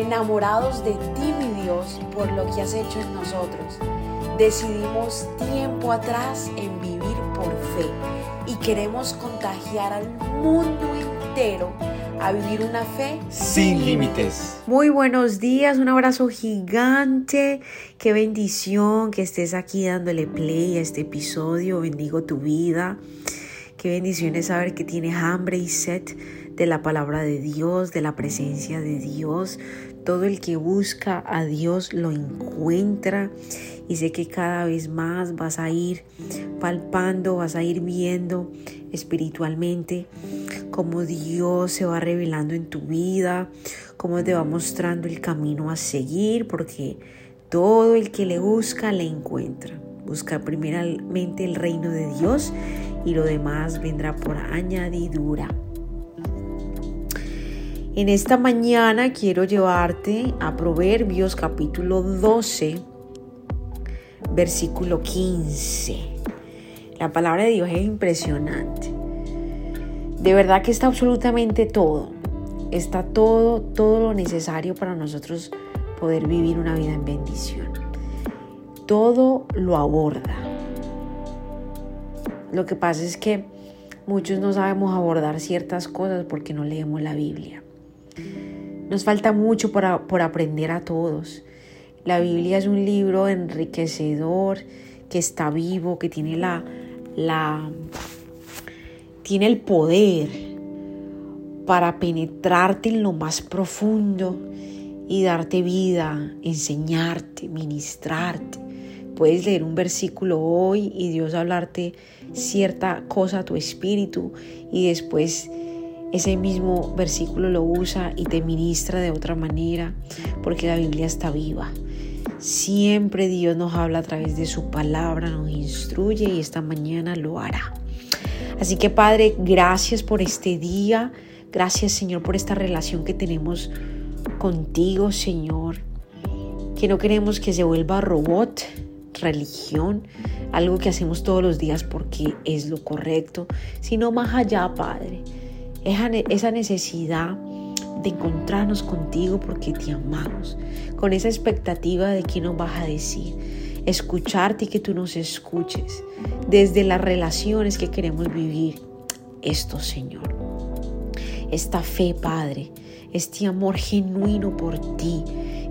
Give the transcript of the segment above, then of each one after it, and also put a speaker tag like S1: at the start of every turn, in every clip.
S1: enamorados de ti, mi Dios, por lo que has hecho en nosotros. Decidimos tiempo atrás en vivir por fe y queremos contagiar al mundo entero a vivir una fe
S2: sin límites.
S1: Muy buenos días, un abrazo gigante. Qué bendición que estés aquí dándole play a este episodio. Bendigo tu vida. Qué bendición es saber que tienes hambre y sed de la palabra de Dios, de la presencia de Dios. Todo el que busca a Dios lo encuentra y sé que cada vez más vas a ir palpando, vas a ir viendo espiritualmente cómo Dios se va revelando en tu vida, cómo te va mostrando el camino a seguir, porque todo el que le busca le encuentra. Busca primeramente el reino de Dios y lo demás vendrá por añadidura. En esta mañana quiero llevarte a Proverbios capítulo 12, versículo 15. La palabra de Dios es impresionante. De verdad que está absolutamente todo. Está todo, todo lo necesario para nosotros poder vivir una vida en bendición. Todo lo aborda. Lo que pasa es que muchos no sabemos abordar ciertas cosas porque no leemos la Biblia. Nos falta mucho por, aprender a todos. La Biblia es un libro enriquecedor, que está vivo, que tiene la, la tiene el poder para penetrarte en lo más profundo y darte vida, enseñarte, ministrarte. Puedes leer un versículo hoy y Dios hablarte cierta cosa a tu espíritu y después ese mismo versículo lo usa y te ministra de otra manera porque la Biblia está viva. Siempre Dios nos habla a través de su palabra, nos instruye y esta mañana lo hará. Así que Padre, gracias por este día. Gracias Señor por esta relación que tenemos contigo, Señor. Que no queremos que se vuelva robot, religión, algo que hacemos todos los días porque es lo correcto, sino más allá, Padre esa necesidad de encontrarnos contigo porque te amamos, con esa expectativa de que nos vas a decir, escucharte y que tú nos escuches, desde las relaciones que queremos vivir. Esto, Señor, esta fe, Padre, este amor genuino por ti.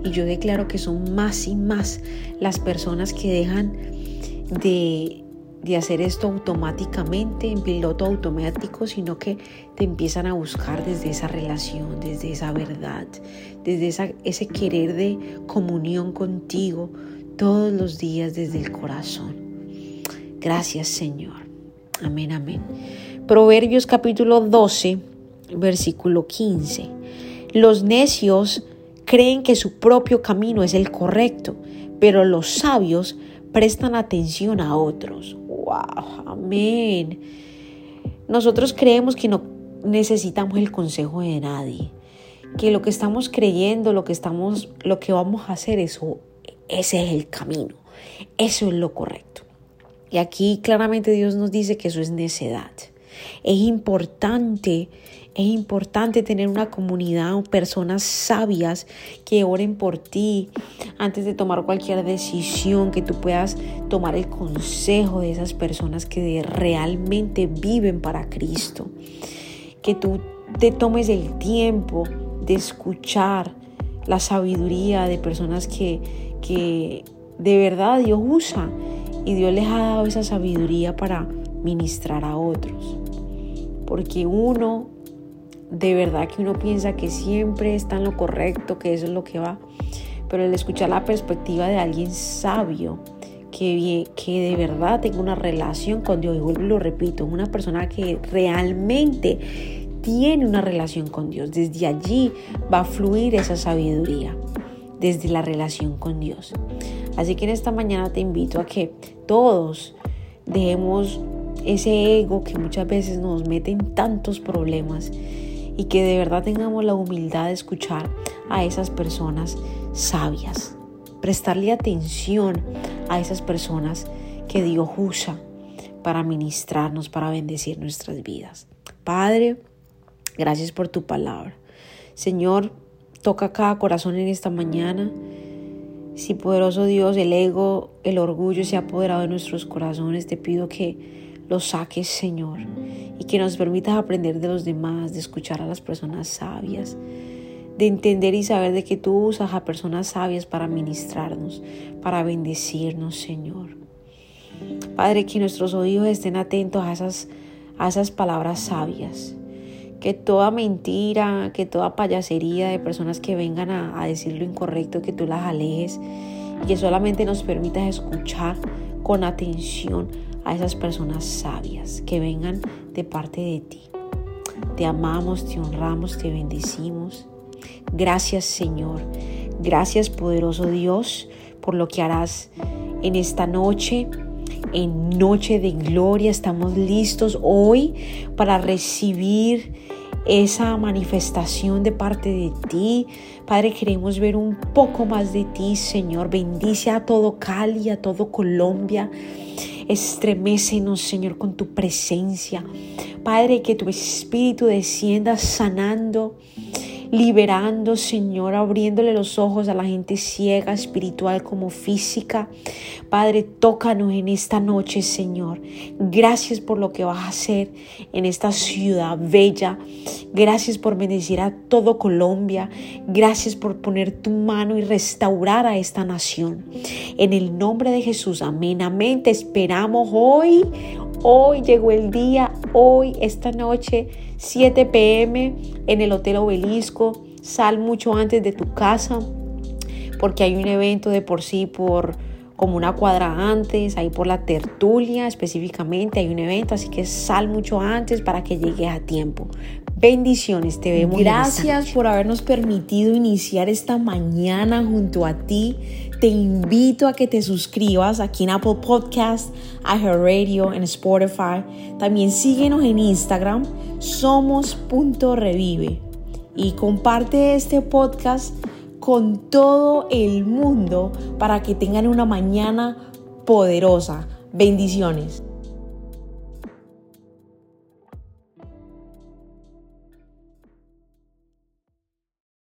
S1: Y yo declaro que son más y más las personas que dejan de de hacer esto automáticamente, en piloto automático, sino que te empiezan a buscar desde esa relación, desde esa verdad, desde ese querer de comunión contigo todos los días desde el corazón. Gracias Señor. Amén, amén. Proverbios capítulo 12, versículo 15. Los necios creen que su propio camino es el correcto, pero los sabios prestan atención a otros. ¡Wow! Amén. Nosotros creemos que no necesitamos el consejo de nadie, que lo que estamos creyendo, lo que estamos, lo que vamos a hacer, eso, ese es el camino, eso es lo correcto. Y aquí claramente Dios nos dice que eso es necedad. Es importante es importante tener una comunidad personas sabias que oren por ti antes de tomar cualquier decisión, que tú puedas tomar el consejo de esas personas que realmente viven para Cristo. Que tú te tomes el tiempo de escuchar la sabiduría de personas que, que de verdad Dios usa y Dios les ha dado esa sabiduría para ministrar a otros. Porque uno de verdad que uno piensa que siempre está en lo correcto, que eso es lo que va. Pero el escuchar la perspectiva de alguien sabio, que, que de verdad tenga una relación con Dios, y vuelvo y lo repito, una persona que realmente tiene una relación con Dios, desde allí va a fluir esa sabiduría, desde la relación con Dios. Así que en esta mañana te invito a que todos dejemos ese ego que muchas veces nos mete en tantos problemas y que de verdad tengamos la humildad de escuchar a esas personas sabias, prestarle atención a esas personas que Dios usa para ministrarnos, para bendecir nuestras vidas. Padre, gracias por tu palabra. Señor, Toca cada corazón en esta mañana. Si poderoso Dios, el ego, el orgullo se ha apoderado de nuestros corazones, te pido que lo saques, Señor, y que nos permitas aprender de los demás, de escuchar a las personas sabias, de entender y saber de que tú usas a personas sabias para ministrarnos, para bendecirnos, Señor. Padre, que nuestros oídos estén atentos a esas, a esas palabras sabias. Que toda mentira, que toda payasería de personas que vengan a, a decir lo incorrecto, que tú las alejes y que solamente nos permitas escuchar con atención a esas personas sabias que vengan de parte de ti. Te amamos, te honramos, te bendecimos. Gracias Señor. Gracias poderoso Dios por lo que harás en esta noche en noche de gloria. Estamos listos hoy para recibir esa manifestación de parte de ti. Padre, queremos ver un poco más de ti, Señor. Bendice a todo Cali, a todo Colombia. Estremecenos, Señor, con tu presencia. Padre, que tu espíritu descienda sanando liberando, Señor, abriéndole los ojos a la gente ciega, espiritual como física. Padre, tócanos en esta noche, Señor. Gracias por lo que vas a hacer en esta ciudad bella. Gracias por bendecir a todo Colombia. Gracias por poner tu mano y restaurar a esta nación. En el nombre de Jesús, amén, amén. Te esperamos hoy. Hoy llegó el día, hoy, esta noche, 7 pm en el Hotel Obelisco. Sal mucho antes de tu casa porque hay un evento de por sí por como una cuadra antes, ahí por la tertulia específicamente hay un evento, así que sal mucho antes para que llegues a tiempo. Bendiciones, te vemos.
S3: Gracias por habernos permitido iniciar esta mañana junto a ti. Te invito a que te suscribas aquí en Apple Podcast, Radio, en Spotify. También síguenos en Instagram, somos.revive. Y comparte este podcast con todo el mundo para que tengan una mañana poderosa. Bendiciones.